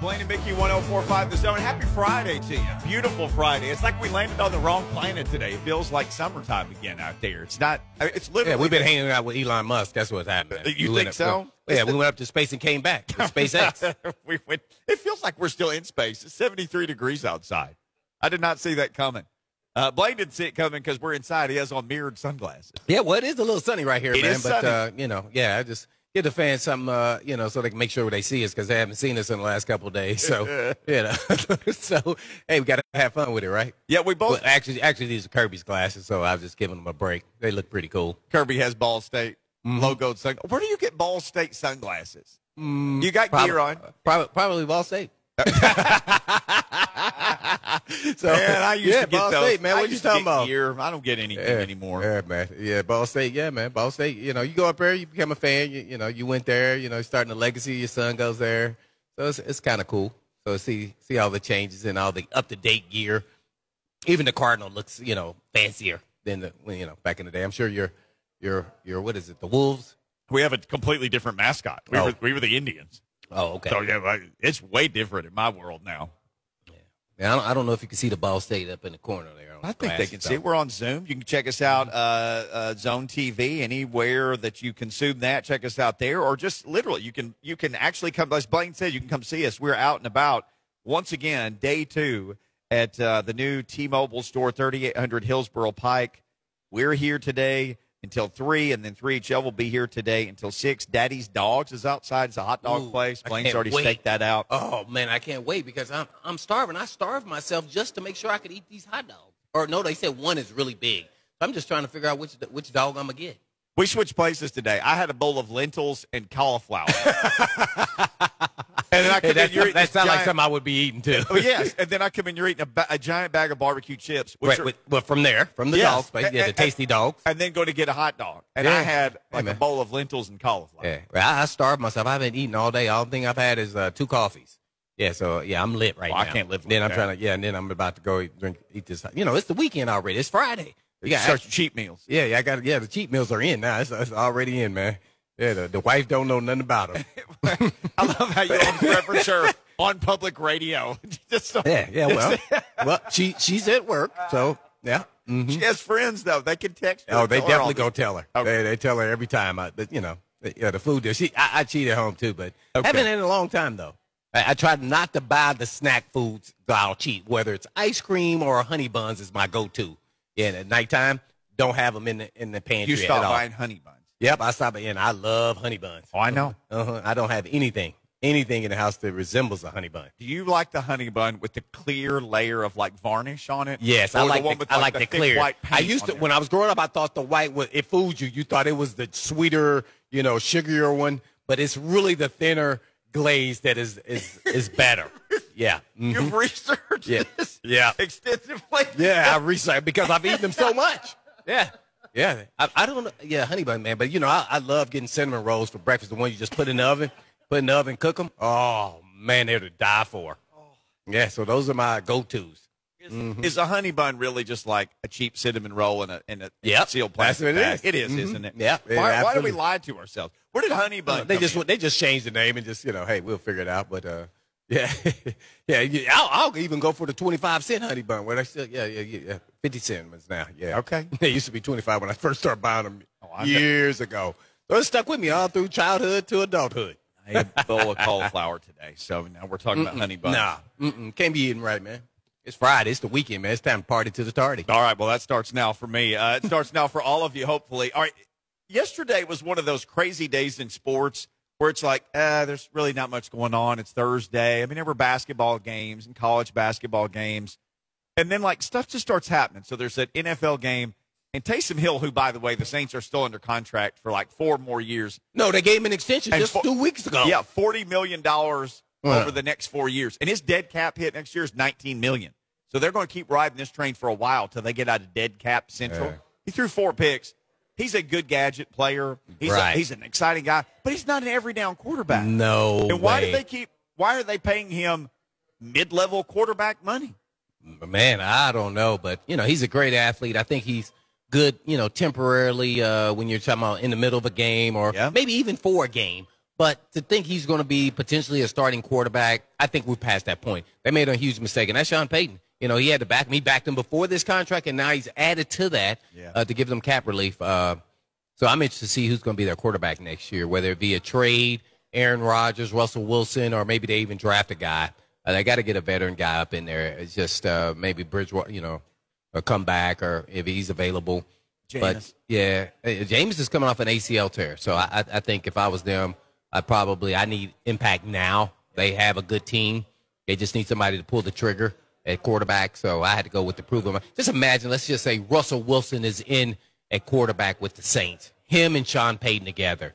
Blaine and Mickey 1045 The Zone. Happy Friday to you. Beautiful Friday. It's like we landed on the wrong planet today. It feels like summertime again out there. It's not, it's literally. Yeah, we've been hanging out with Elon Musk. That's what's happening. You We think so? Up, yeah, we went up to space and came back. with SpaceX. we went, it feels like we're still in space. It's 73 degrees outside. I did not see that coming. Uh, Blaine didn't see it coming because we're inside. He has on mirrored sunglasses. yeah, well, it is a little sunny right here, It man. but uh, you know, yeah, I just get the fans something, uh, you know, so they can make sure they see us because they haven't seen us in the last couple of days. So, you know, so hey, we got to have fun with it, right? Yeah, we both. Well, actually, actually, these are Kirby's glasses, so I was just giving them a break. They look pretty cool. Kirby has Ball State Mm-hmm. logoed sunglasses. Where do you get Ball State sunglasses? you got Prob- gear on. Probably, probably Ball State. so, Man, I used yeah, to get Ball those. State, man. I What you talking about? Gear. I don't get anything Yeah, anymore. Yeah, man. Yeah, Ball State. Yeah, man. Ball State. You know, you go up there, you become a fan. You, you know, you went there. You know, starting a legacy. Your son goes there, so it's it's kind of cool. So see see all the changes and all the up to date gear. Even the Cardinal looks, you know, fancier than the you know back in the day. I'm sure your your your what is it? The Wolves. We have a completely different mascot. We, Oh. were, we were the Indians. Oh, okay. So, yeah, it's way different in my world now. Yeah, I don't, I don't know if you can see the Ball State up in the corner there. I think they can see it. We're on Zoom. You can check us out, uh, uh, Zone TV, anywhere that you consume that. Check us out there, or just literally, you can you can actually come. As Blaine said, you can come see us. We're out and about once again, day two at uh, the new T-Mobile store, 3800 Hillsboro Pike. We're here today until three, and then 3HL will be here today until six. Daddy's Dogs is outside. It's a hot dog Ooh, place. Blaine's already wait. staked that out. Oh man, I can't wait because I'm I'm starving. I starved myself just to make sure I could eat these hot dogs. Or no, they said one is really big. I'm just trying to figure out which which dog I'm gonna get. We switched places today. I had a bowl of lentils and cauliflower. and then I come in, you're eating that sounds like something I would be eating too. Oh yes, and then I come in, you're eating a, ba- a giant bag of barbecue chips, which Right, are, with, well, from there, from the Yes. dogs, place, yeah, the And- tasty dogs. and then go to get a hot dog. And Yeah. I had Hey, a bowl of lentils and cauliflower. Yeah, well, I, I starved myself. I haven't eaten all day. All thing I've had is uh, two coffees. Yeah, so yeah, I'm lit right Well, I can't live like Then I'm that. trying to yeah, and then I'm about to go eat, drink, eat this. You know, it's the weekend already. It's Friday. You got Start your cheap meals. Yeah, yeah, I got yeah. The cheat meals are in now. It's, it's already in, man. Yeah, the, the wife don't know nothing about them. I love how you reference her on public radio. Just so- yeah, yeah. Well, well, she she's at work, so yeah. mhm. She has friends though. They can text her. Oh, they tell her all definitely go tell her. Okay. They they tell her every time. I, that, you know, yeah, the food there. She I, I cheat at home too, but Okay. haven't in a long time though. I, I tried not to buy the snack foods that I'll cheat, whether it's ice cream or honey buns is my go-to. Yeah, and at nighttime, don't have them in the in the pantry You stop buying honey buns. Yep, I stop in. I love honey buns. Oh, I know. Uh-huh. I don't have anything, anything in the house that resembles a honey bun. Do you like the honey bun with the clear layer of like varnish on it? Yes, Or I the like one the, with, I like the, thick clear. white I used to when I was growing up. I thought the white was it fooled you. You thought it was the sweeter, you know, sugarier one, but it's really the thinner glaze that is is is better. Yeah, Mhm. You've researched Yeah. this Yeah. extensively. yeah. I researched because I've eaten them so much. Yeah. Yeah, I, I don't know. Yeah, honey bun, man. But you know, I, I love getting cinnamon rolls for breakfast. The one you just put in the oven, put in the oven, cook them. Oh man, they're to die for. Yeah, so those are my go-tos. Is, Mm-hmm. is a honey bun really just like a cheap cinnamon roll in a in a Yep, sealed that's plastic what bag? is. It is, Mhm. isn't it? Yep, Why, yeah, why do we lie to ourselves? Where did honey bun? they come just in? they just changed the name and just you know, hey, we'll figure it out. But uh, yeah, yeah, yeah I'll, I'll even go for the twenty five cent honey bun. Where they still, yeah, yeah, yeah, yeah, fifty cent ones now. Yeah, Okay. They used to be twenty five when I first started buying them Oh, I years ago. So it stuck with me all through childhood to adulthood. I ate a bowl of cauliflower today, so now we're talking about honey bun. Nah, mm-mm, can't be eating right, man. It's Friday. It's the weekend, man. It's time to party to the tardy. All right, well that starts now for me. Uh, it starts now for all of you, hopefully. All right, yesterday was one of those crazy days in sports where it's like, uh, there's really not much going on. It's Thursday. I mean, there were basketball games and college basketball games. And then, like, stuff just starts happening. So there's an NFL game. And Taysom Hill, who, by the way, the Saints are still under contract for like four more years. No, they gave him an extension And just fo- two weeks ago. Yeah, $40 million Wow. over the next four years. And his dead cap hit next year is 19 million. So they're going to keep riding this train for a while till they get out of dead cap central. Yeah. He threw four picks. He's a good gadget player. He's, a- Right. he's an exciting guy, but he's not an every down quarterback. No. and why way. do they keep? Why are they paying him mid level quarterback money? Man, I don't know, but you know, he's a great athlete. I think he's good, you know, temporarily uh, when you're talking about in the middle of a game or Yeah. maybe even for a game. But to think he's going to be potentially a starting quarterback, I think we're past that point. They made a huge mistake, and that's Sean Payton. You know, he had to back me, backed him before this contract, and now he's added to that Yeah. uh, to give them cap relief. Uh, so I'm interested to see who's going to be their quarterback next year, whether it be a trade, Aaron Rodgers, Russell Wilson, or maybe they even draft a guy. Uh, they got to get a veteran guy up in there. It's just uh, maybe Bridgewater, you know, or come back, or if he's available. But yeah, uh, Jameis is coming off an ACL tear, so I, I think if I was them, I probably I need impact now. They have a good team. They just need somebody to pull the trigger at quarterback. So I had to go with the proven. Just imagine, let's just say Russell Wilson is in at quarterback with the Saints. Him and Sean Payton together.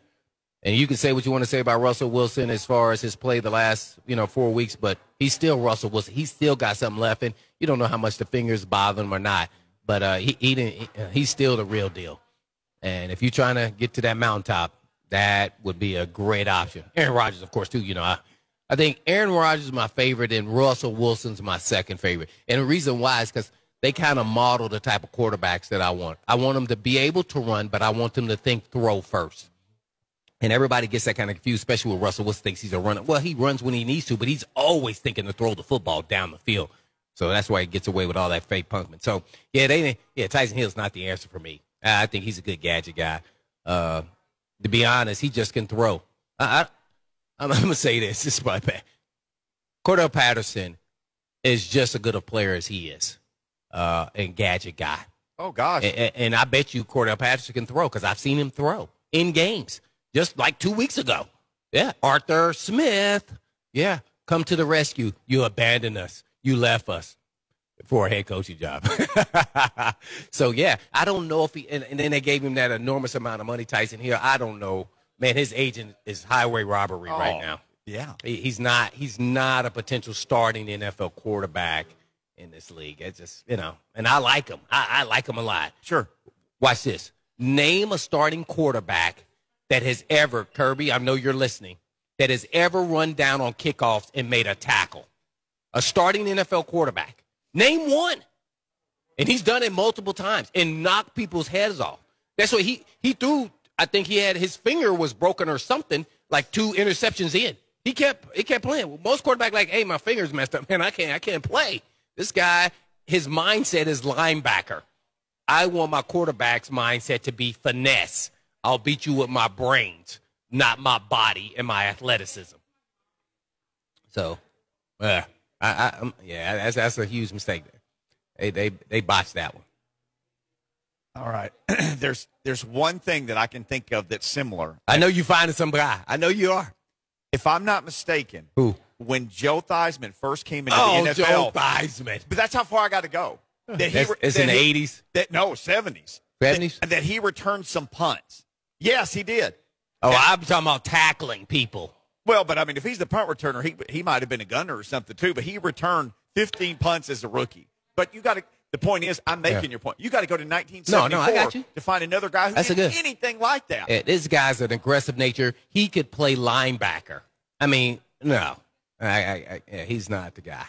And you can say what you want to say about Russell Wilson as far as his play the last, you know, four weeks, but he's still Russell Wilson. He's still got something left, and you don't know how much the fingers bother him or not. But uh, he, he didn't. he- he's still the real deal. And if you're trying to get to that mountaintop, that would be a great option. Aaron Rodgers, of course, too. You know, I, I think Aaron Rodgers is my favorite, and Russell Wilson's my second favorite. And the reason why is because they kind of model the type of quarterbacks that I want. I want them to be able to run, but I want them to think throw first. And everybody gets that kind of confused, especially with Russell Wilson thinks he's a runner. Well, he runs when he needs to, but he's always thinking to throw the football down the field. So that's why he gets away with all that fake punkman. So yeah, they yeah, Tyson Hill's not the answer for me. I think he's a good gadget guy. Uh, to be honest, he just can throw. I, I, I'm, I'm gonna say this. This is my bad. Cordell Patterson is just as good a player as he is, uh, and gadget guy. Oh gosh. And, and- and I bet you Cordell Patterson can throw because I've seen him throw in games just like two weeks ago. Yeah. Arthur Smith. Yeah. Come to the rescue. You abandoned us. You left us for a head coaching job. so, yeah, I don't know if he, and, and then they gave him that enormous amount of money, Tyson Here, I don't know. Man, his agent is highway robbery right Oh, now. Yeah. He- He's not. He's not a potential starting NFL quarterback in this league. It's just you know, and I like him. I, I like him a lot. Sure. Watch this. Name a starting quarterback that has ever Kirby. I know you're listening. That has ever run down on kickoffs and made a tackle. A starting NFL quarterback. Name one. And he's done it multiple times and knocked people's heads off. That's what he he threw. I think he had his finger was broken or something, like two interceptions in. He kept he kept playing. Most quarterback like, hey, my finger's messed up, man. I can't I can't play. This guy, his mindset is linebacker. I want my quarterback's mindset to be finesse. I'll beat you with my brains, not my body and my athleticism. So, uh, I, I, um, yeah, that's that's a huge mistake. There. They they they botched that one. All right. there's there's one thing that I can think of that's similar. I know you finding some guy. I know you are. If I'm not mistaken, Who? when Joe Theismann first came into Oh, the NFL, Joe Theismann. but that's how far I got to go. That he it's that in the he- eighties, That no, seventies. seventies. That, that he returned some punts. Yes, he did. Oh, I'm talking about tackling people. Well, but I mean, if he's the punt returner, he he might have been a gunner or something too. But he returned 15 punts as a rookie. But you got to. The point is, I'm making Yeah. your point. You got to go to 1974 No, no, I got you. to find another guy who That's did good- anything like that. Eh, this guy's an aggressive nature. He could play linebacker. I mean, no, I, I, I, yeah, he's not the guy.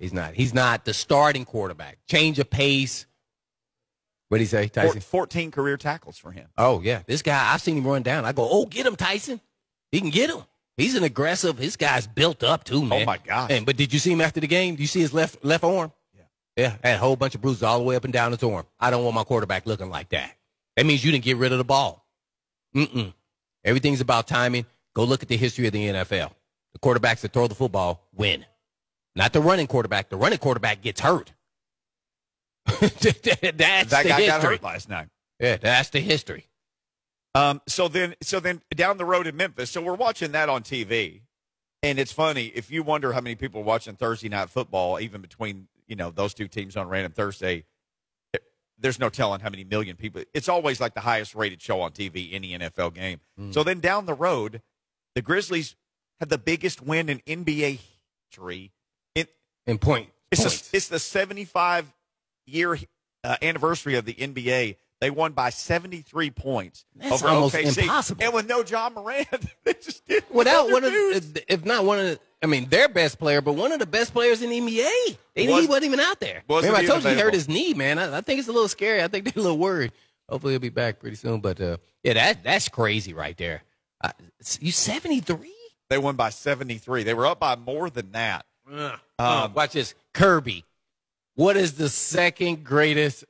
He's not. He's not the starting quarterback. Change of pace. What do you say, Tyson? 14 career tackles for him. Oh yeah, this guy. I've seen him run down. I go, oh, get him, Tyson. He can get him. He's an aggressive. His guy's built up too, oh, man. Oh, my gosh. And, but did you see him after the game? Do you see his left left arm? Yeah. Yeah, had a whole bunch of bruises all the way up and down his arm. I don't want my quarterback looking like that. That means you didn't get rid of the ball. Mm-mm. Everything's about timing. Go look at the history of the NFL. The quarterbacks that throw the football win. Not the running quarterback. The running quarterback gets hurt. that's That the guy history. got hurt last night. Yeah, that's the history. Um, so then, so then down the road in Memphis. So we're watching that on TV, and it's funny if you wonder how many people are watching Thursday night football, even between you know those two teams on random Thursday. There's no telling how many million people. It's always like the highest rated show on TV any NFL game. So then down the road, the Grizzlies had the biggest win in NBA history. It, In point. it's the, it's the 75 year uh, anniversary of the NBA. They won by 73 points That's over almost OKC. impossible. And with no Ja Morant, they just did Without one of, if not one of, the, I mean, their best player, but one of the best players in the NBA. They, Was- he wasn't even out there. wasn't Remember, I even told you he hurt his knee, man. I, I think it's a little scary. I think they're a little worried. Hopefully, he'll be back pretty soon. But uh, yeah, that that's crazy right there. Uh, you seventy three? They won by 73. They were up by more than that. Um, watch this, Kirby. What is the second greatest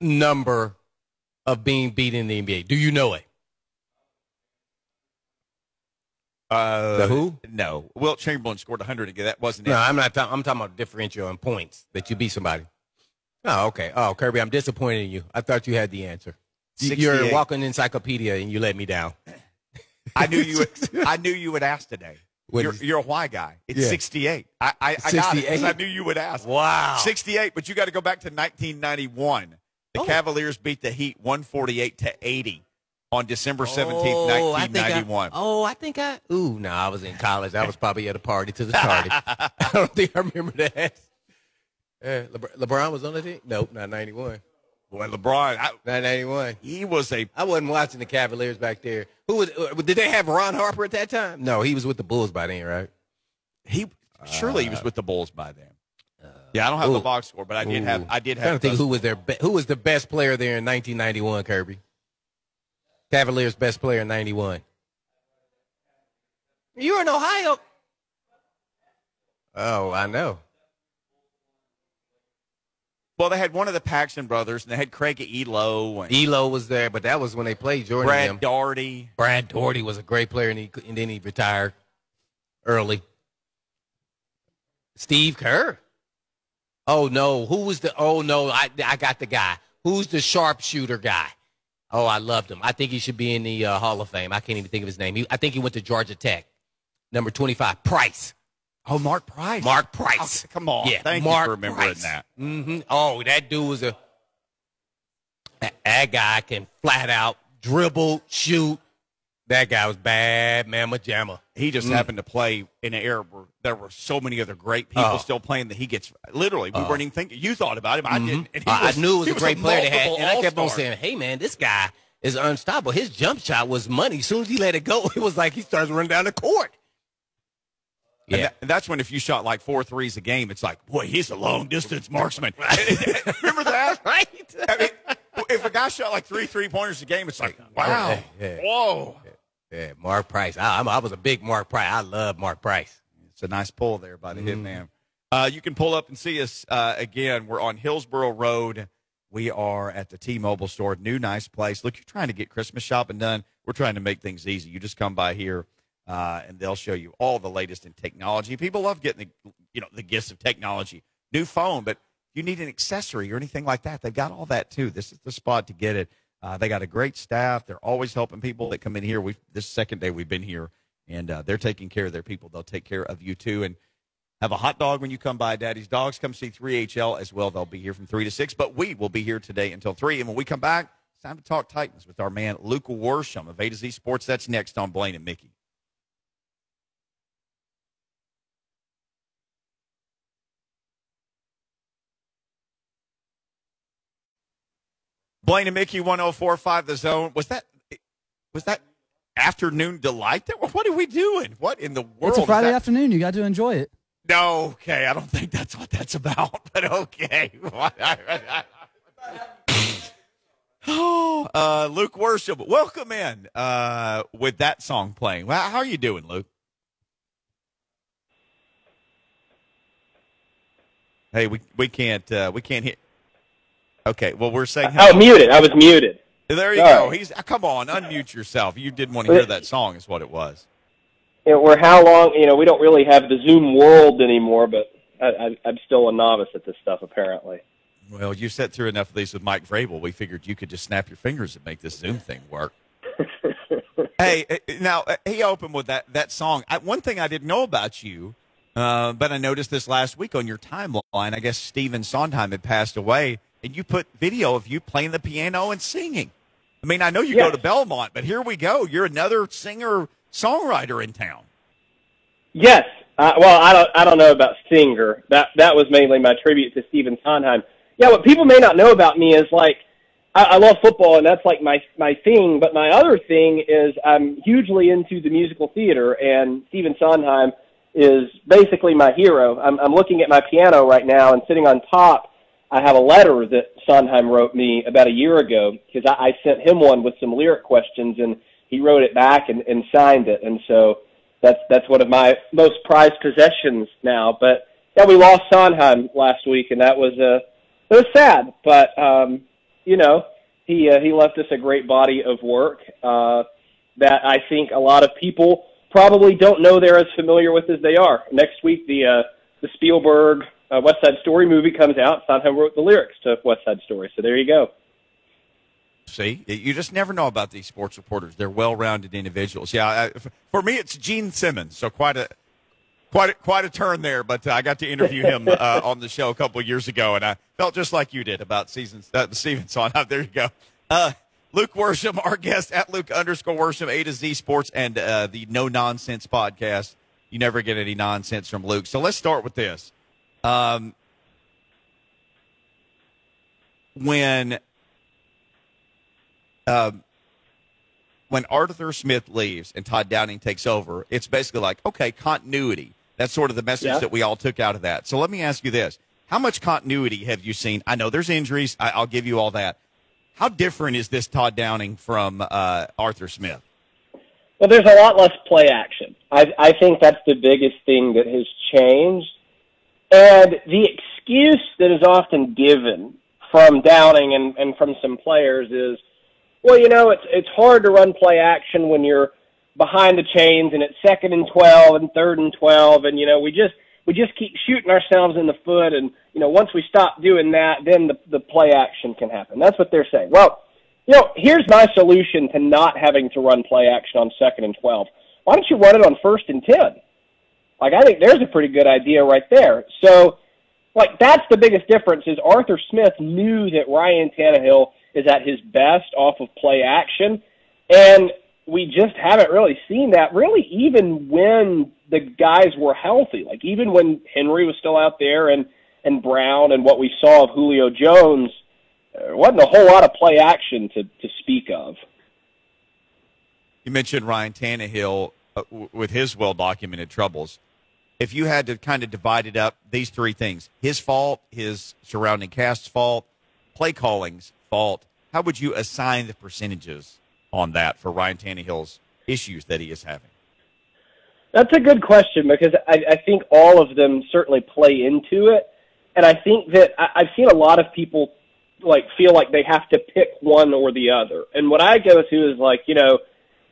number of being beat in the NBA? Do you know it? Uh, The who? No. Wilt Chamberlain scored 100 again. That wasn't it. No, I'm not. talking I'm talking about differential in points that you beat somebody. Oh, okay. Oh, Kirby, I'm disappointed in you. I thought you had the answer. You- You're a walking encyclopedia, and you let me down. I knew you. Would, I knew you would ask today. You're, you're a why guy. It's Yeah. 68. I, I, I got it 'cause 68? I knew you would ask. Wow. 68, but you got to go back to 1991. The Oh. Cavaliers beat the Heat 148 to 80 on December 17th, Oh, I think I- 1991. oh, I think I. Ooh, no, I was in college. I was probably at a party to the party. I don't think I remember that. Yeah, Lebr- LeBron was on the team. Nope, not ninety one. Boy, LeBron, I, Not ninety one. he was a I wasn't watching the Cavaliers back there. Who was? uh, Did they have Ron Harper at that time? No, he was with the Bulls by then, right? he. Surely he was with the Bulls by then. Yeah, I don't have ooh. the box score, but I did have. Ooh. I did I'm trying have. to think who was their be- who was the best player there in 1991. Kirby. Cavaliers' best player in '91. You were in Ohio. Oh, I know. Well, they had one of the Paxson brothers, and they had Craig Ehlo and Ehlo was there, but that was when they played Jordan. Brad them. Doherty. Brad Daugherty was a great player, and, he, and then he retired early. Steve Kerr. Oh no, who was the? Oh no, I I got the guy. Who's the sharpshooter guy? Oh, I loved him. I think he should be in the uh, Hall of Fame. I can't even think of his name. He, I think he went to Georgia Tech. Number twenty-five, Price. Oh, Mark Price. Mark Price. Oh, come on. Yeah, Thank Mark you for remembering Price. that. hmm Oh, that dude was a that, that guy can flat out dribble, shoot. That guy was bad, mamma jamma. He just Mm. happened to play in an era where there were so many other great people Oh. still playing that he gets. Literally, we weren't even thinking. You thought about him. I didn't. and was- I knew it was a great player they had, and I kept on saying, "Hey, man, this guy is unstoppable. His jump shot was money. As soon as he let it go, it was like he starts running down the court." And, Yeah, that- and that's when if you shot like four threes a game, it's like, boy, he's a long distance marksman. Remember that? right. I mean, if a guy shot like three three pointers a game, it's like, wow, Yeah, yeah. whoa. Yeah, Mark Price. I, I'm- I was a big Mark Price. I love Mark Price. It's a nice pull there by the Mm-hmm. hitman. Uh, you can pull up and see us uh, again. We're on Hillsboro Road. We are at the T-Mobile store. New, nice place. Look, you're trying to get Christmas shopping done. We're trying to make things easy. You just come by here, uh, and they'll show you all the latest in technology. People love getting the, you know, the gifts of technology. New phone, but you need an accessory or anything like that, they've got all that too. This is the spot to get it. Uh, they got a great staff. They're always helping people that come in here. We this second day we've been here, and uh, they're taking care of their people. They'll take care of you too. And have a hot dog when you come by Daddy's Dogs. Come see 3HL as well. They'll be here from 3 to 6, but we will be here today until 3. And when we come back, it's time to talk Titans with our man Luke Worsham of A to Z Sports. That's next on Blaine and Mickey. Blaine and Mickey 1045 the zone. Was that was that afternoon delight? What are we doing? What in the world? It's a Friday that? afternoon. You got to enjoy it. No, okay. I don't think that's what that's about, but okay. oh, uh, Luke Worsham, welcome in uh, with that song playing. How are you doing, Luke? Hey, we we can't uh, we can't hear. Okay, well we're saying Oh, muted. I was muted. There you Sorry. go. He's come on, unmute yourself. You didn't want to hear that song, is what it was. You know, we're how long? You know, we don't really have the Zoom world anymore, but I, I, I'm still a novice at this stuff, apparently. Well, you sat through enough of these with Mike Vrabel. We figured you could just snap your fingers and make this Zoom thing work. hey, uh, now uh, he opened with that that song. I, one thing I didn't know about you, uh, but I noticed this last week on your timeline. I guess Stephen Sondheim had passed away, and you put video of you playing the piano and singing. I mean, I know you go to Belmont, but here we go. You're another singer songwriter in town. Yes. Uh, well, I don't. I don't know about singer. That that was mainly my tribute to Stephen Sondheim. Yeah, what people may not know about me is like I, I love football, and that's like my my thing. But my other thing is I'm hugely into the musical theater, and Stephen Sondheim is basically my hero. I'm, I'm looking at my piano right now, and sitting on top, I have a letter that Sondheim wrote me about a year ago because I, I sent him one with some lyric questions, and he wrote it back and, and signed it, and so that's that's one of my most prized possessions now. But yeah, we lost Sondheim last week, and that was uh, it was sad. But um, you know, he uh, he left us a great body of work uh, that I think a lot of people probably don't know they're as familiar with as they are. Next week, the uh, the Spielberg uh, West Side Story movie comes out. Sondheim wrote the lyrics to West Side Story, so there you go. See, you just never know about these sports reporters. They're well-rounded individuals. Yeah, I, for me, it's Gene Simmons. So quite a quite a, quite a turn there. But uh, I got to interview him uh, on the show a couple of years ago, and I felt just like you did about seasons. Uh, Stevens on. there you go. Uh, Luke Worsham, our guest at Luke underscore Worsham, A to Z Sports, and uh, the No Nonsense podcast. You never get any nonsense from Luke. So let's start with this. Um, when um, when Arthur Smith leaves and Todd Downing takes over, it's basically like, okay, continuity. That's sort of the message Yeah. that we all took out of that. So let me ask you this. How much continuity have you seen? I know there's injuries. I, I'll give you all that. How different is this Todd Downing from uh, Arthur Smith? Well, there's a lot less play action. I, I think that's the biggest thing that has changed. And the excuse that is often given from Downing and, and from some players is, well, you know, it's it's hard to run play action when you're behind the chains and it's second and twelve and third and twelve, and you know we just we just keep shooting ourselves in the foot, and you know once we stop doing that, then the the play action can happen. That's what they're saying. Well, you know, here's my solution to not having to run play action on second and 12. Why don't you run it on first and 10? Like, I think there's a pretty good idea right there. So, like, that's the biggest difference is Arthur Smith knew that Ryan Tannehill is at his best off of play action. And we just haven't really seen that really even when the guys were healthy. Like, even when Henry was still out there and, and Brown and what we saw of Julio Jones – there wasn't a whole lot of play action to, to speak of. You mentioned Ryan Tannehill uh, w- with his well documented troubles. If you had to kind of divide it up, these three things his fault, his surrounding cast's fault, play calling's fault, how would you assign the percentages on that for Ryan Tannehill's issues that he is having? That's a good question because I, I think all of them certainly play into it. And I think that I've seen a lot of people like feel like they have to pick one or the other. And what I go to is like, you know,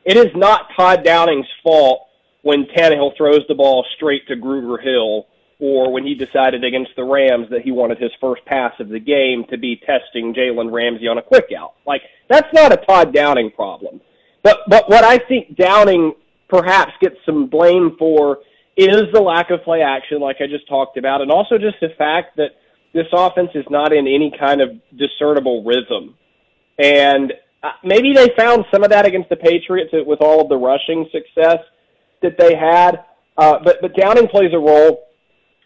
it is not Todd Downing's fault when Tannehill throws the ball straight to Gruger Hill or when he decided against the Rams that he wanted his first pass of the game to be testing Jalen Ramsey on a quick out. Like that's not a Todd Downing problem. But but what I think Downing perhaps gets some blame for is the lack of play action, like I just talked about, and also just the fact that this offense is not in any kind of discernible rhythm. And uh, maybe they found some of that against the Patriots with all of the rushing success that they had. Uh, but but Downing plays a role,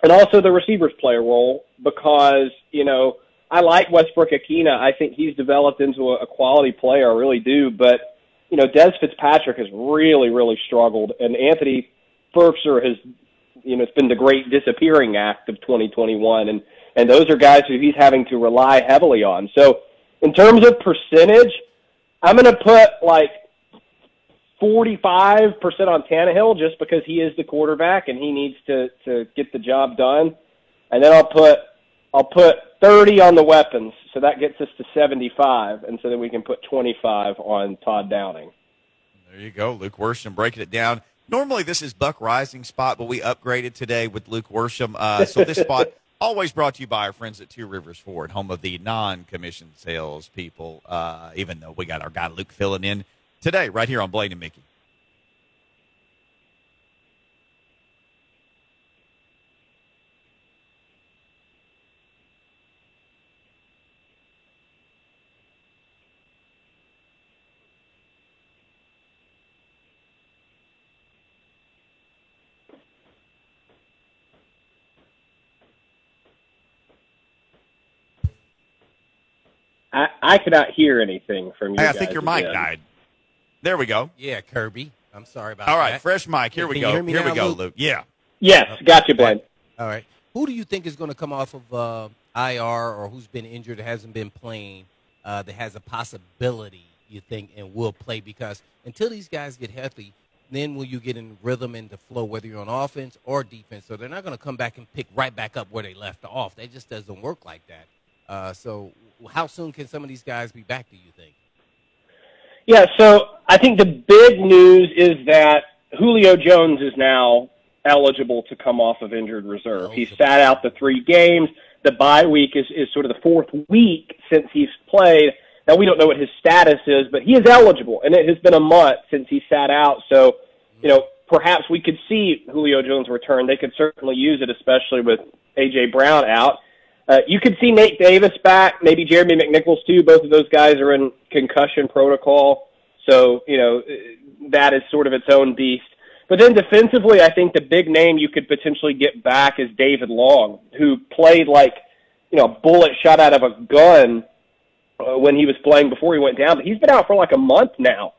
and also the receivers play a role because you know I like Westbrook-Ikhine. I think he's developed into a, a quality player. I really do. But you know Dez Fitzpatrick has really really struggled, and Anthony Firkser has you know it's been the great disappearing act of 2021, and and those are guys who he's having to rely heavily on. So in terms of percentage, I'm going to put like 45% on Tannehill just because he is the quarterback and he needs to to get the job done. And then I'll put I'll put 30 on the weapons. So that gets us to 75 and so then we can put 25 on Todd Downing. There you go, Luke Worsham breaking it down. Normally this is Buck Reising spot, but we upgraded today with Luke Worsham. Uh, so this spot always brought to you by our friends at Two Rivers Ford, home of the non-commissioned sales people. Uh, even though we got our guy Luke filling in today, right here on Blaine and Mickey. I, I cannot hear anything from you. Hey, I think your mic again. died. There we go. Yeah, Kirby. I'm sorry about that. All right, that. fresh mic. Here Can we you go. hear me Here we now, go, Luke? Luke. Yeah. Yes, got you, Blaine. All right. Who do you think is going to come off of uh, IR or who's been injured, hasn't been playing, uh, that has a possibility, you think, and will play? Because until these guys get healthy, then will you get in rhythm and the flow, whether you're on offense or defense. So they're not going to come back and pick right back up where they left off. That just doesn't work like that. Uh, so how soon can some of these guys be back? Do you think? Yeah, so I think the big news is that Julio Jones is now eligible to come off of injured reserve. He sat out the three games. The bye week is, is sort of the fourth week since he's played. Now we don't know what his status is, but he is eligible, and it has been a month since he sat out. So, you know, perhaps we could see Julio Jones return. They could certainly use it, especially with AJ Brown out. Uh, you could see Nate Davis back, maybe Jeremy McNichols too. Both of those guys are in concussion protocol, so you know that is sort of its own beast. But then defensively, I think the big name you could potentially get back is David Long, who played like you know a bullet shot out of a gun uh, when he was playing before he went down. But he's been out for like a month now.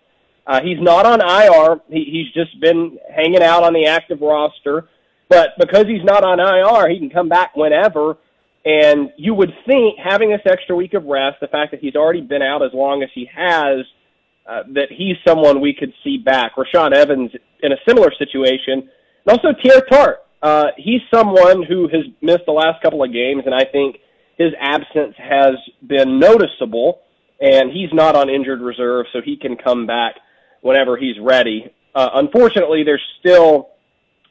Uh, he's not on IR. He, he's just been hanging out on the active roster. But because he's not on IR, he can come back whenever and you would think having this extra week of rest, the fact that he's already been out as long as he has, uh, that he's someone we could see back. Rashaan Evans in a similar situation. And also Teair Tart. Uh, he's someone who has missed the last couple of games, and I think his absence has been noticeable, and he's not on injured reserve, so he can come back whenever he's ready. Uh, unfortunately, there's still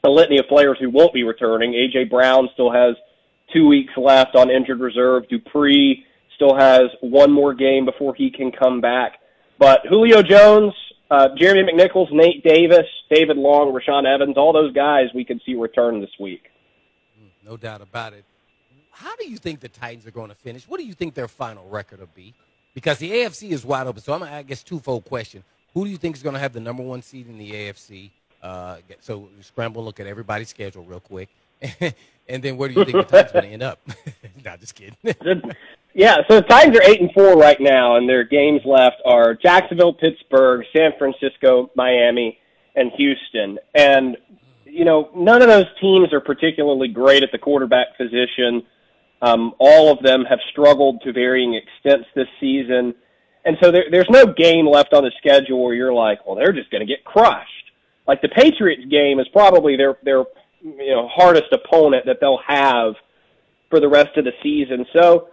a litany of players who won't be returning. A.J. Brown still has – two weeks left on injured reserve. Dupree still has one more game before he can come back. But Julio Jones, uh, Jeremy McNichols, Nate Davis, David Long, Rashaan Evans, all those guys we could see return this week. Hmm, no doubt about it. How do you think the Titans are going to finish? What do you think their final record will be? Because the AFC is wide open. So I'm, I guess, twofold question. Who do you think is going to have the number one seed in the AFC? Uh, so scramble, look at everybody's schedule real quick. And then where do you think the Titans going to end up? Not just kidding. yeah, so the Titans are eight and four right now, and their games left are Jacksonville, Pittsburgh, San Francisco, Miami, and Houston. And you know, none of those teams are particularly great at the quarterback position. Um, all of them have struggled to varying extents this season. And so there, there's no game left on the schedule where you're like, well, they're just going to get crushed. Like the Patriots game is probably their their you know hardest opponent that they'll have for the rest of the season. So,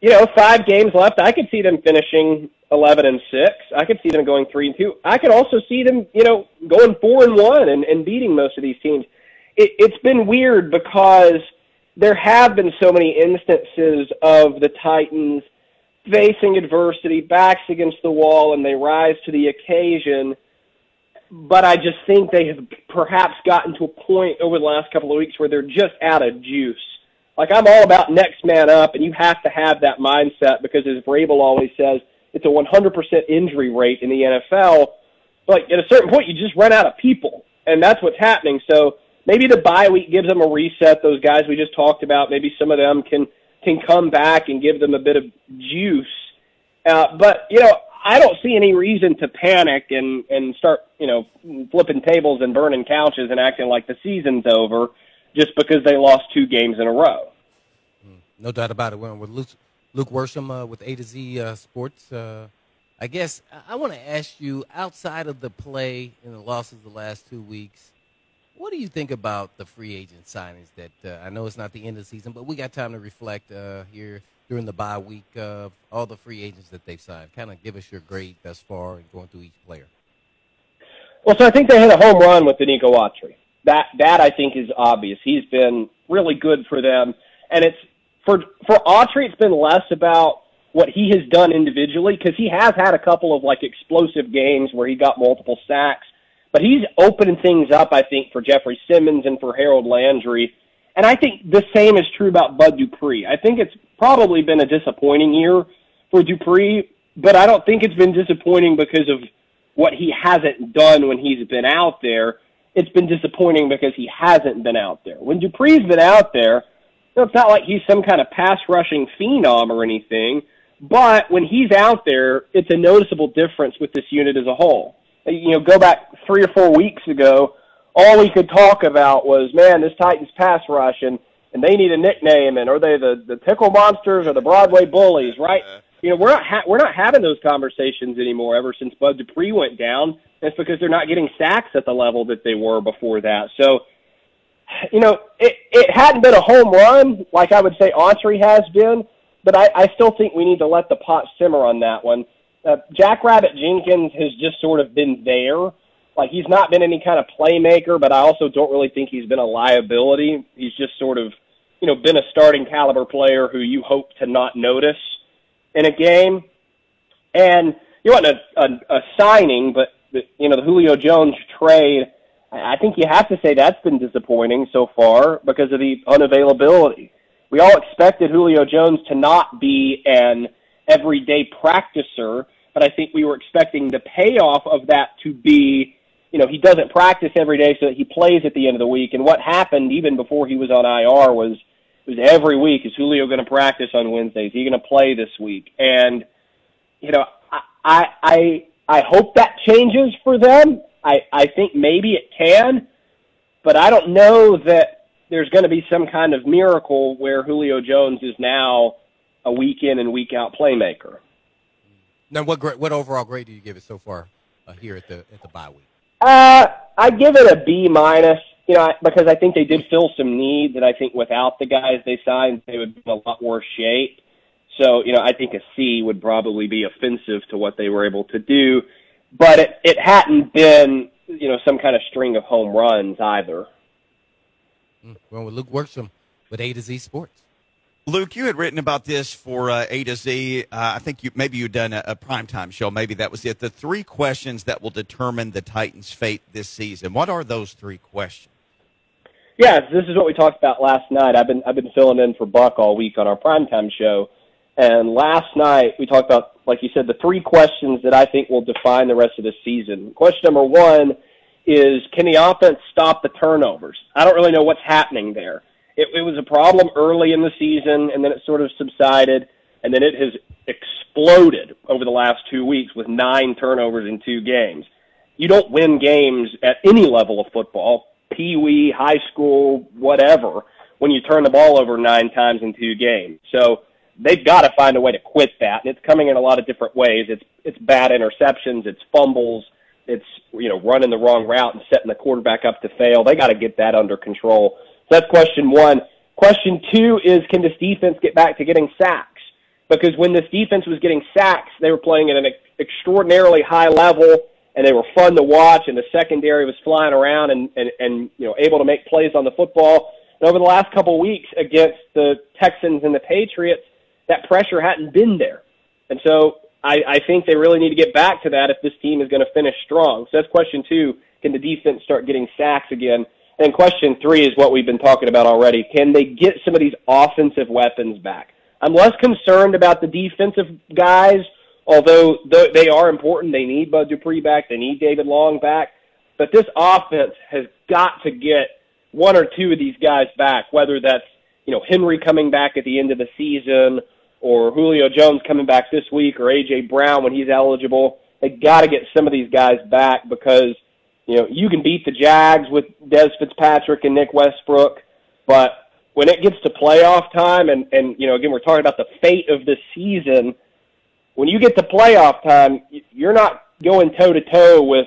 you know, five games left. I could see them finishing eleven and six. I could see them going three and two. I could also see them, you know, going four and one and, and beating most of these teams. It, it's been weird because there have been so many instances of the Titans facing adversity, backs against the wall, and they rise to the occasion but I just think they have perhaps gotten to a point over the last couple of weeks where they're just out of juice. Like I'm all about next man up, and you have to have that mindset because, as Vrabel always says, it's a 100% injury rate in the NFL. Like at a certain point, you just run out of people, and that's what's happening. So maybe the bye week gives them a reset. Those guys we just talked about, maybe some of them can can come back and give them a bit of juice. Uh, but you know, I don't see any reason to panic and and start you know flipping tables and burning couches and acting like the season's over just because they lost two games in a row. Hmm. No doubt about it. We're with Luke, Luke Worsham uh, with A to Z uh, Sports. Uh, I guess I want to ask you outside of the play and the losses the last two weeks. What do you think about the free agent signings? That uh, I know it's not the end of the season, but we got time to reflect uh, here during the bye week of all the free agents that they've signed? Kind of give us your grade thus far and going through each player. Well, so I think they hit a home run with Denico Autry. That that I think is obvious. He's been really good for them, and it's for for Autry. It's been less about what he has done individually because he has had a couple of like explosive games where he got multiple sacks, but he's opening things up. I think for Jeffery Simmons and for Harold Landry and I think the same is true about Bud Dupree. I think it's probably been a disappointing year for Dupree, but I don't think it's been disappointing because of what he hasn't done when he's been out there. It's been disappointing because he hasn't been out there. When Dupree's been out there, it's not like he's some kind of pass rushing phenom or anything, but when he's out there, it's a noticeable difference with this unit as a whole. You know, go back three or four weeks ago, all we could talk about was, man, this Titans pass rush, and, and they need a nickname, and are they the, the Tickle Monsters or the Broadway Bullies, right? You know, we're not ha- we're not having those conversations anymore. Ever since Bud Dupree went down, it's because they're not getting sacks at the level that they were before that. So, you know, it it hadn't been a home run like I would say Autry has been, but I, I still think we need to let the pot simmer on that one. Uh, Jackrabbit Jenkins has just sort of been there. Like he's not been any kind of playmaker, but I also don't really think he's been a liability. He's just sort of, you know, been a starting caliber player who you hope to not notice in a game. And you want a, a, a signing, but the, you know the Julio Jones trade. I think you have to say that's been disappointing so far because of the unavailability. We all expected Julio Jones to not be an everyday practicer, but I think we were expecting the payoff of that to be, you know, he doesn't practice every day so that he plays at the end of the week. And what happened even before he was on IR was was every week is Julio going to practice on Wednesdays? Is he going to play this week? And you know, I I I hope that changes for them. I I think maybe it can, but I don't know that there's going to be some kind of miracle where Julio Jones is now a week in and week out playmaker. Now, what what overall grade do you give it so far uh, here at the at the bye week? Uh, I give it a B minus. You know, because I think they did fill some needs, and I think without the guys they signed, they would be in a lot worse shape. So, you know, I think a C would probably be offensive to what they were able to do, but it it hadn't been, you know, some kind of string of home runs either. Mm. Well, with Luke Worsham with A to Z Sports. Luke, you had written about this for uh, A to Z. Uh, I think you maybe you'd done a, a primetime show. Maybe that was it. The three questions that will determine the Titans' fate this season. What are those three questions? Yeah, this is what we talked about last night. I've been I've been filling in for Buck all week on our primetime show, and last night we talked about, like you said, the three questions that I think will define the rest of the season. Question number one is, can the offense stop the turnovers? I don't really know what's happening there it, it was a problem early in the season, and then it sort of subsided, and then it has exploded over the last two weeks with nine turnovers in two games. You don't win games at any level of football, pee wee, high school, whatever, when you turn the ball over nine times in two games. So they've got to find a way to quit that, and it's coming in a lot of different ways. It's it's bad interceptions, it's fumbles, it's you know running the wrong route and setting the quarterback up to fail. They got to get that under control. So that's question one. Question two is can this defense get back to getting sacks? Because when this defense was getting sacks, they were playing at an extraordinarily high level and they were fun to watch and the secondary was flying around and, and, and you know able to make plays on the football. And over the last couple of weeks against the Texans and the Patriots, that pressure hadn't been there. And so I, I think they really need to get back to that if this team is going to finish strong. So that's question two. Can the defense start getting sacks again? And question three is what we've been talking about already. Can they get some of these offensive weapons back? I'm less concerned about the defensive guys, although they are important. They need Bud Dupree back. They need David Long back. But this offense has got to get one or two of these guys back, whether that's, you know, Henry coming back at the end of the season or Julio Jones coming back this week or A.J. Brown when he's eligible. They got to get some of these guys back because – you know, you can beat the Jags with Dez Fitzpatrick and Nick Westbrook, but when it gets to playoff time, and and you know, again, we're talking about the fate of the season. When you get to playoff time, you're not going toe to toe with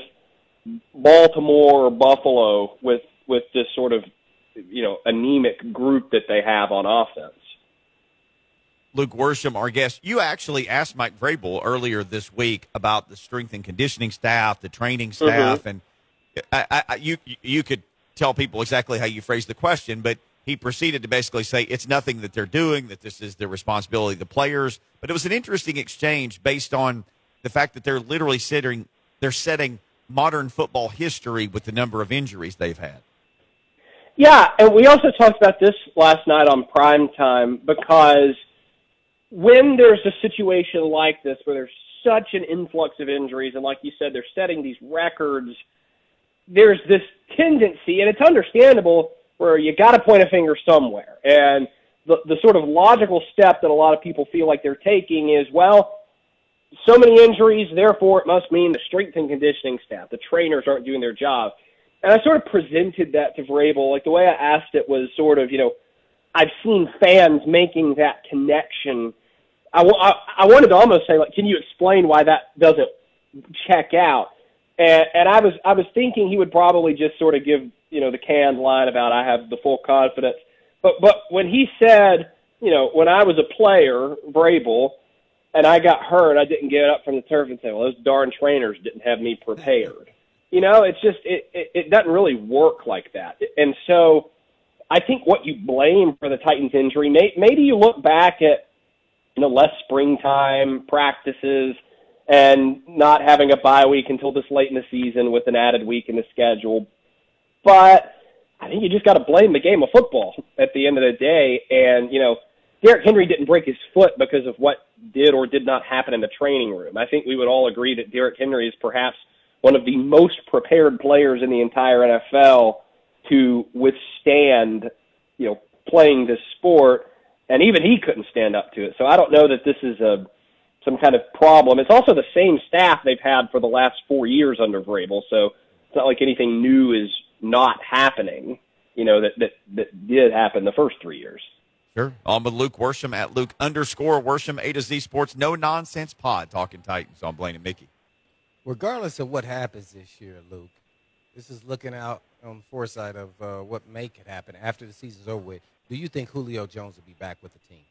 Baltimore or Buffalo with with this sort of you know anemic group that they have on offense. Luke Worsham, our guest, you actually asked Mike Vrabel earlier this week about the strength and conditioning staff, the training staff, mm-hmm. and I, I, you you could tell people exactly how you phrased the question, but he proceeded to basically say it's nothing that they're doing, that this is the responsibility of the players. But it was an interesting exchange based on the fact that they're literally sitting, they're setting modern football history with the number of injuries they've had. Yeah, and we also talked about this last night on prime time because when there's a situation like this where there's such an influx of injuries, and like you said, they're setting these records – there's this tendency, and it's understandable, where you got to point a finger somewhere. And the, the sort of logical step that a lot of people feel like they're taking is, well, so many injuries, therefore it must mean the strength and conditioning staff, the trainers aren't doing their job. And I sort of presented that to Vrabel. Like the way I asked it was sort of, you know, I've seen fans making that connection I, I, I wanted to almost say, like, can you explain why that doesn't check out? And, and I was I was thinking he would probably just sort of give you know the canned line about I have the full confidence. But but when he said, you know, when I was a player, Vrabel, and I got hurt, I didn't get up from the turf and say, well, those darn trainers didn't have me prepared. You know, it's just it, it, it doesn't really work like that. And so I think what you blame for the Titans injury, may, maybe you look back at you know less springtime practices and not having a bye week until this late in the season with an added week in the schedule. But I think you just got to blame the game of football at the end of the day. And, you know, Derrick Henry didn't break his foot because of what did or did not happen in the training room. I think we would all agree that Derrick Henry is perhaps one of the most prepared players in the entire NFL to withstand, you know, playing this sport. And even he couldn't stand up to it. So I don't know that this is a some kind of problem. It's also the same staff they've had for the last four years under Vrabel, so it's not like anything new is not happening. You know that that that did happen the first three years. Sure. On with Luke Worsham at Luke underscore Worsham A to Z Sports. No nonsense pod talking Titans on Blaine and Mickey. Regardless of what happens this year, Luke, this is looking out on the foresight of uh, what may could happen after the season's over with. Do you think Julio Jones will be back with the team?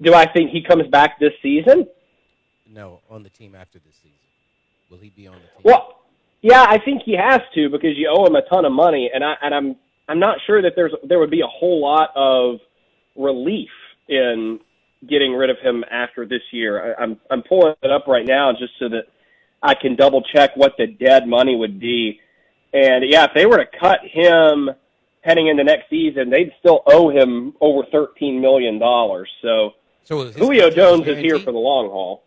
Do I think he comes back this season? No, on the team after this season. Will he be on the team? Well, yeah, I think he has to because you owe him a ton of money, and I and I'm I'm not sure that there's there would be a whole lot of relief in getting rid of him after this year. I, I'm I'm pulling it up right now just so that I can double check what the dead money would be. And yeah, if they were to cut him heading into next season, they'd still owe him over thirteen million dollars. So, so Julio Jones is here for the long haul.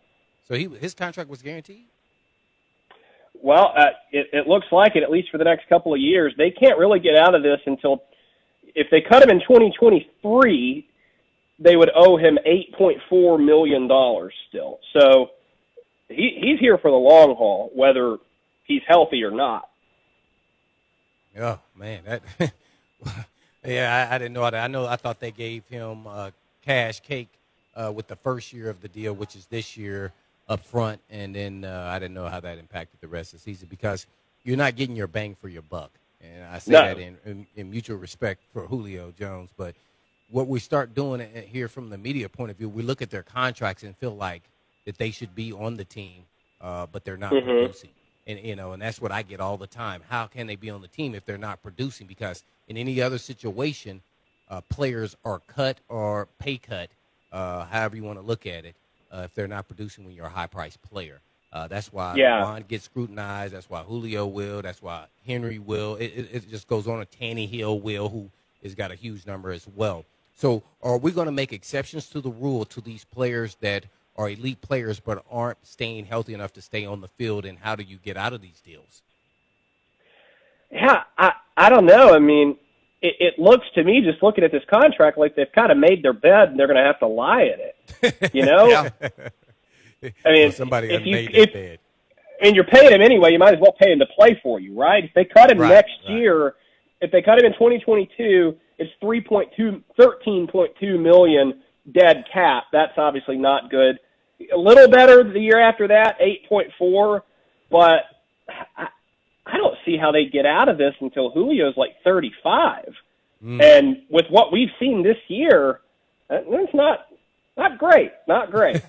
So he his contract was guaranteed. Well, uh, it, it looks like it, at least for the next couple of years. They can't really get out of this until if they cut him in 2023, they would owe him 8.4 million dollars still. So he he's here for the long haul, whether he's healthy or not. Oh man, that yeah, I, I, didn't know that. I know I thought they gave him uh, cash cake uh, with the first year of the deal, which is this year up front, and then uh, I didn't know how that impacted the rest of the season because you're not getting your bang for your buck, and I say no. that in, in, in mutual respect for Julio Jones, but what we start doing here from the media point of view, we look at their contracts and feel like that they should be on the team, uh, but they're not mm-hmm. producing. And you know, and that's what I get all the time. How can they be on the team if they're not producing? Because in any other situation, uh, players are cut or pay cut, uh, however you want to look at it, uh, if they're not producing when you're a high priced player. Uh, that's why yeah. Ron gets scrutinized. That's why Julio will. That's why Henry will. It, it, it just goes on. A Tannehill will, who has got a huge number as well. So, are we going to make exceptions to the rule to these players that are elite players but aren't staying healthy enough to stay on the field? And how do you get out of these deals? Yeah, I I don't know. I mean, it, it looks to me just looking at this contract like they've kind of made their bed and they're going to have to lie in it. You know? I mean, well, somebody if you, made if, bed. And you're paying him anyway. You might as well pay him to play for you, right? If they cut him right, next right. year, if they cut him in 2022, it's 3.2, 13.2 million dead cap. That's obviously not good. A little better the year after that, 8.4, but I, I don't see how they get out of this until Julio's like 35. Mm. And with what we've seen this year, it's not not great. Not great.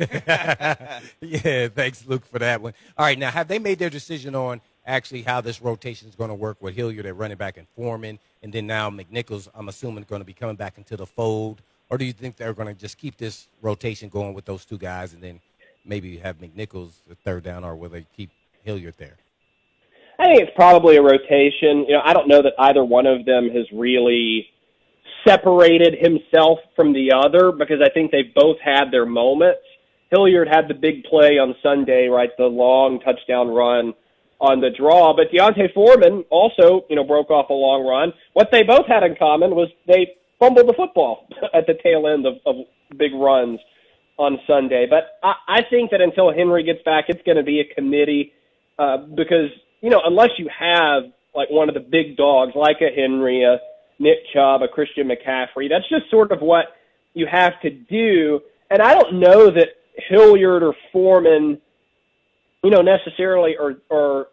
yeah, thanks, Luke, for that one. All right, now have they made their decision on actually how this rotation is going to work with Hilliard at running back and Foreman, and then now McNichols? I'm assuming going to be coming back into the fold, or do you think they're going to just keep this rotation going with those two guys, and then maybe have McNichols the third down, or will they keep Hilliard there? I think it's probably a rotation. You know, I don't know that either one of them has really separated himself from the other because I think they've both had their moments. Hilliard had the big play on Sunday, right? The long touchdown run on the draw. But D'Onta Foreman also, you know, broke off a long run. What they both had in common was they fumbled the football at the tail end of, of big runs on Sunday. But I, I think that until Henry gets back, it's going to be a committee uh, because you know, unless you have like one of the big dogs like a Henry, a Nick Chubb, a Christian McCaffrey, that's just sort of what you have to do. And I don't know that Hilliard or Foreman, you know, necessarily are, are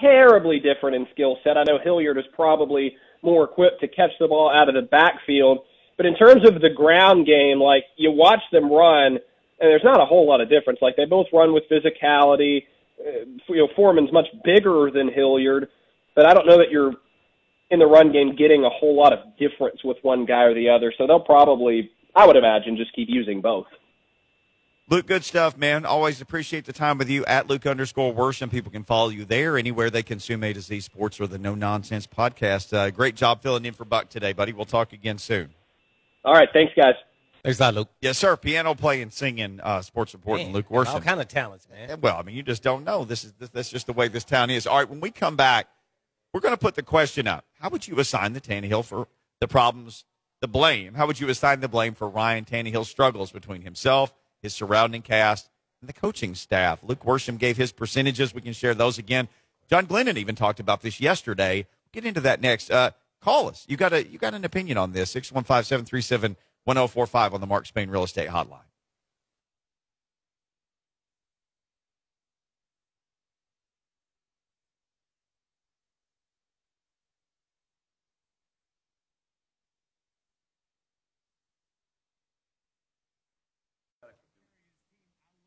terribly different in skill set. I know Hilliard is probably more equipped to catch the ball out of the backfield. But in terms of the ground game, like you watch them run, and there's not a whole lot of difference. Like they both run with physicality. Uh, you know, Foreman's much bigger than Hilliard, but I don't know that you're in the run game getting a whole lot of difference with one guy or the other. So they'll probably, I would imagine, just keep using both. Luke, good stuff, man. Always appreciate the time with you at Luke underscore Worsham. People can follow you there anywhere they consume A to Z Sports or the No Nonsense podcast. Uh, great job filling in for Buck today, buddy. We'll talk again soon. All right. Thanks, guys. Thanks a lot, Luke. Yes, sir. Piano playing, singing, uh, sports reporting, Man, Luke Worsham. All kind of talents, man. Well, I mean, you just don't know. This is this, that's just the way this town is. All right, when we come back, we're going to put the question up: How would you assign the Tannehill for the problems, the blame? How would you assign the blame for Ryan Tannehill's struggles between himself, his surrounding cast, and the coaching staff? Luke Worsham gave his percentages. We can share those again. John Glennon even talked about this yesterday. Get into that next. Uh, call us. You got a you got an opinion on this? 615-737-1045 on the Mark Spain Real Estate Hotline.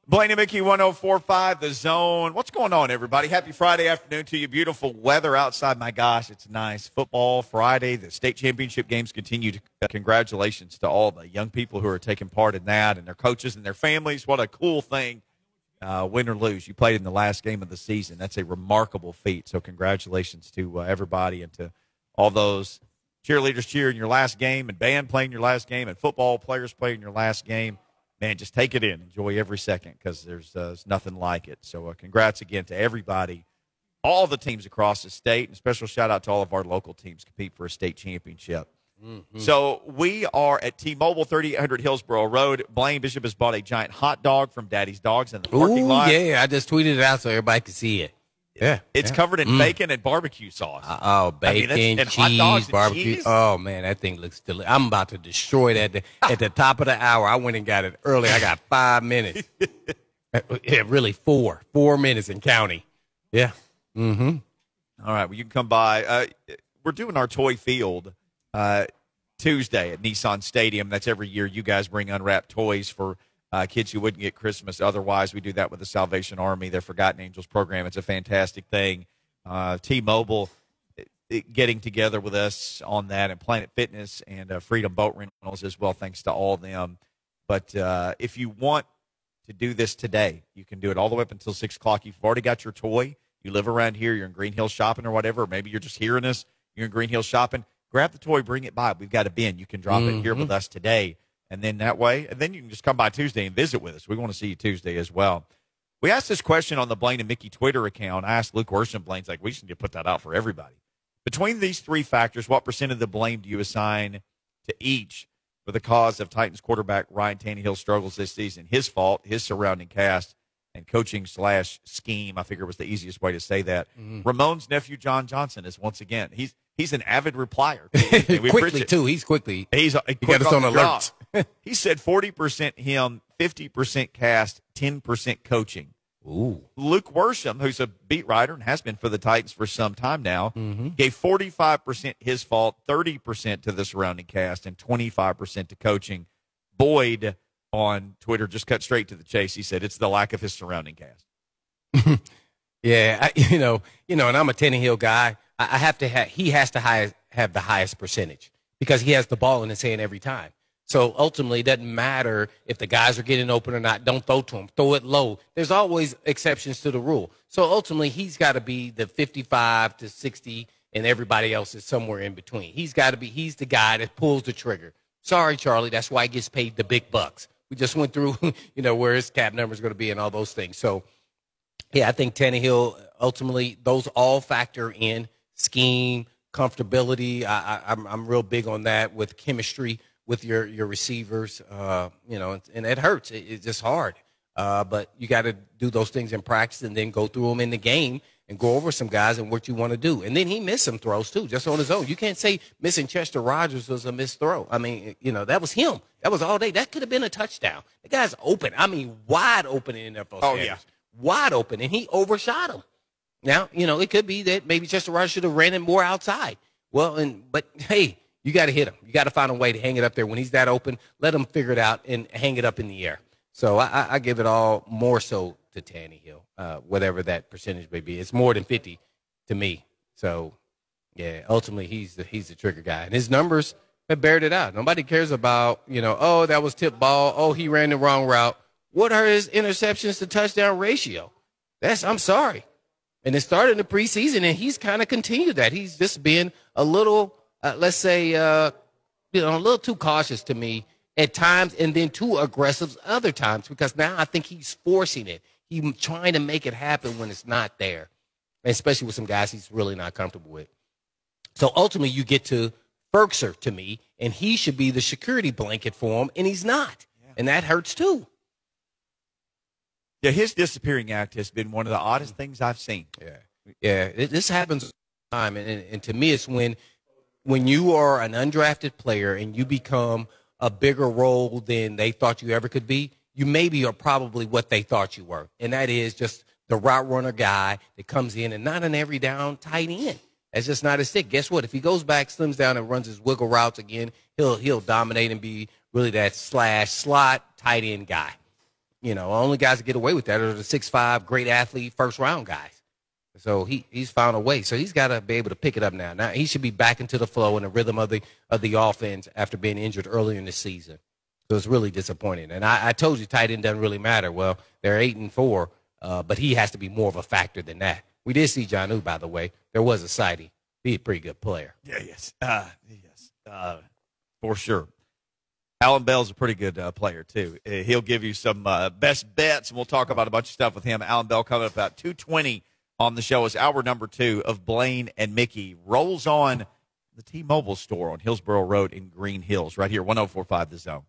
Blaine and Mickey 1045, the zone. What's going on, everybody? Happy Friday afternoon to you. Beautiful weather outside. My gosh, it's nice. Football Friday. The state championship games continue. To, congratulations to all the young people who are taking part in that and their coaches and their families. What a cool thing. Uh, win or lose, you played in the last game of the season. That's a remarkable feat. So, congratulations to uh, everybody and to all those cheerleaders cheering your last game and band playing your last game and football players playing your last game man, just take it in, enjoy every second because there's, uh, there's nothing like it. So, uh, congrats again to everybody, all the teams across the state, and special shout out to all of our local teams compete for a state championship. Mm-hmm. So we are at T-Mobile, 3800 Hillsboro Road. Blaine Bishop has bought a giant hot dog from Daddy's Dogs in the parking Ooh, lot. yeah, I just tweeted it out so everybody could see it. Yeah, It's yeah. covered in Mm. bacon and barbecue sauce. Uh, oh, I mean, bacon, that's- and hot dogs cheese, and barbecue. cheese? Oh man, that thing looks delicious. I'm about to destroy that th- at the top of the hour. I went and got it early. I got five minutes. Yeah, really four, four minutes in counting. Yeah. Mm-hmm. All right, well, you can come by. Uh, we're doing our toy field uh, Tuesday at Nissan Stadium. That's every year. You guys bring unwrapped toys for uh, kids who wouldn't get Christmas otherwise. We do that with the Salvation Army, their Forgotten Angels program. It's a fantastic thing. Uh, T-Mobile uh, getting together with us on that, and Planet Fitness and uh, Freedom Boat Rentals as well. Thanks to all of them. But uh, if you want to do this today, you can do it all the way up until six o'clock. You've already got your toy. You live around here. You're in Green Hill shopping or whatever. Or maybe you're just hearing us. You're in Green Hill shopping. Grab the toy, bring it by. We've got a bin. You can drop it here with us today, and then that way, and then you can just come by Tuesday and visit with us. We want to see you Tuesday as well. We asked this question on the Blaine and Mickey Twitter account. I asked Luke Worsham. Blaine's like, we should need to put that out for everybody. Between these three factors, what percent of the blame do you assign to each for the cause of Titans quarterback Ryan Tannehill's struggles this season? His fault, his surrounding cast, and coaching slash scheme. I figure it was the easiest way to say that. Mm-hmm. Ramon's nephew John Johnson is once again he's he's an avid replier. Quickly too. He's quickly. He's he got us on alert. he said forty percent him, fifty percent cast, ten percent coaching. Ooh. Luke Worsham, who's a beat writer and has been for the Titans for some time now, Mm-hmm. gave forty five percent his fault, thirty percent to the surrounding cast, and twenty five percent to coaching. Boyd on Twitter just cut straight to the chase. He said it's the lack of his surrounding cast. Yeah, I, you know, you know, and I'm a Tannehill guy. I, I have to have he has to high, have the highest percentage because he has the ball in his hand every time. So ultimately, it doesn't matter if the guys are getting open or not. Don't throw to them. Throw it low. There's always exceptions to the rule. So ultimately, he's got to be the 55 to 60, and everybody else is somewhere in between. He's got to be. He's the guy that pulls the trigger. Sorry, Charlie. That's why he gets paid the big bucks. We just went through, you know, where his cap number is going to be and all those things. So yeah, I think Tannehill ultimately those all factor in scheme, comfortability. I, I, I'm I'm real big on that with chemistry with your your receivers. Uh, you know, and it hurts. It, it's just hard. Uh, but you got to do those things in practice and then go through them in the game and go over some guys and what you want to do. And then he missed some throws too, just on his own. You can't say missing Chester Rogers was a missed throw. I mean, you know, that was him. That was all day. That could have been a touchdown. The guy's open. I mean, wide open in NFL Oh, standards. yeah. Wide open. And he overshot him. Now, you know, it could be that maybe Chester Rogers should have ran it more outside. Well, and but hey, you got to hit him. You got to find a way to hang it up there when he's that open. Let him figure it out and hang it up in the air. So I, I- give it all more so to Tannehill, uh, whatever that percentage may be. It's more than fifty to me. So yeah, ultimately he's the he's the trigger guy, and his numbers have bared it out. Nobody cares about you know, oh that was tip ball, oh he ran the wrong route. What are his interceptions to touchdown ratio? That's I'm sorry. And it started in the preseason, and he's kind of continued that. He's just been a little, uh, let's say, uh, you know, a little too cautious to me at times, and then too aggressive other times. Because now I think he's forcing it. He's trying to make it happen when it's not there, especially with some guys he's really not comfortable with. So ultimately, you get to Firkser to me, and he should be the security blanket for him, and he's not, and that hurts too. Yeah, his disappearing act has been one of the oddest things I've seen. Yeah, yeah. It, this happens all the time, and, and, and to me, it's when when you are an undrafted player and you become a bigger role than they thought you ever could be. You maybe are probably what they thought you were, and that is just the route runner guy that comes in and not an every down tight end. That's just not his stick. Guess what? If he goes back, slims down, and runs his wiggle routes again, he'll he'll dominate and be really that slash slot tight end guy. You know, only guys that get away with that are the six five great athlete first round guys. So he he's found a way. So he's got to be able to pick it up now. Now he should be back into the flow and the rhythm of the of the offense after being injured earlier in the season. So it's really disappointing. And I, I told you tight end doesn't really matter. Well, they're eight and four, uh, but he has to be more of a factor than that. We did see Jonnu, by the way. There was a sighting. He's a pretty good player. Yeah, yes, uh, yes, uh, for sure. Alan Bell's a pretty good uh, player too. Uh, He'll give you some uh, best bets, and we'll talk about a bunch of stuff with him. Alan Bell coming up about two twenty on the show is hour number two of Blaine and Mickey rolls on the T-Mobile store on Hillsboro Road in Green Hills, right here, one zero four five the Zone.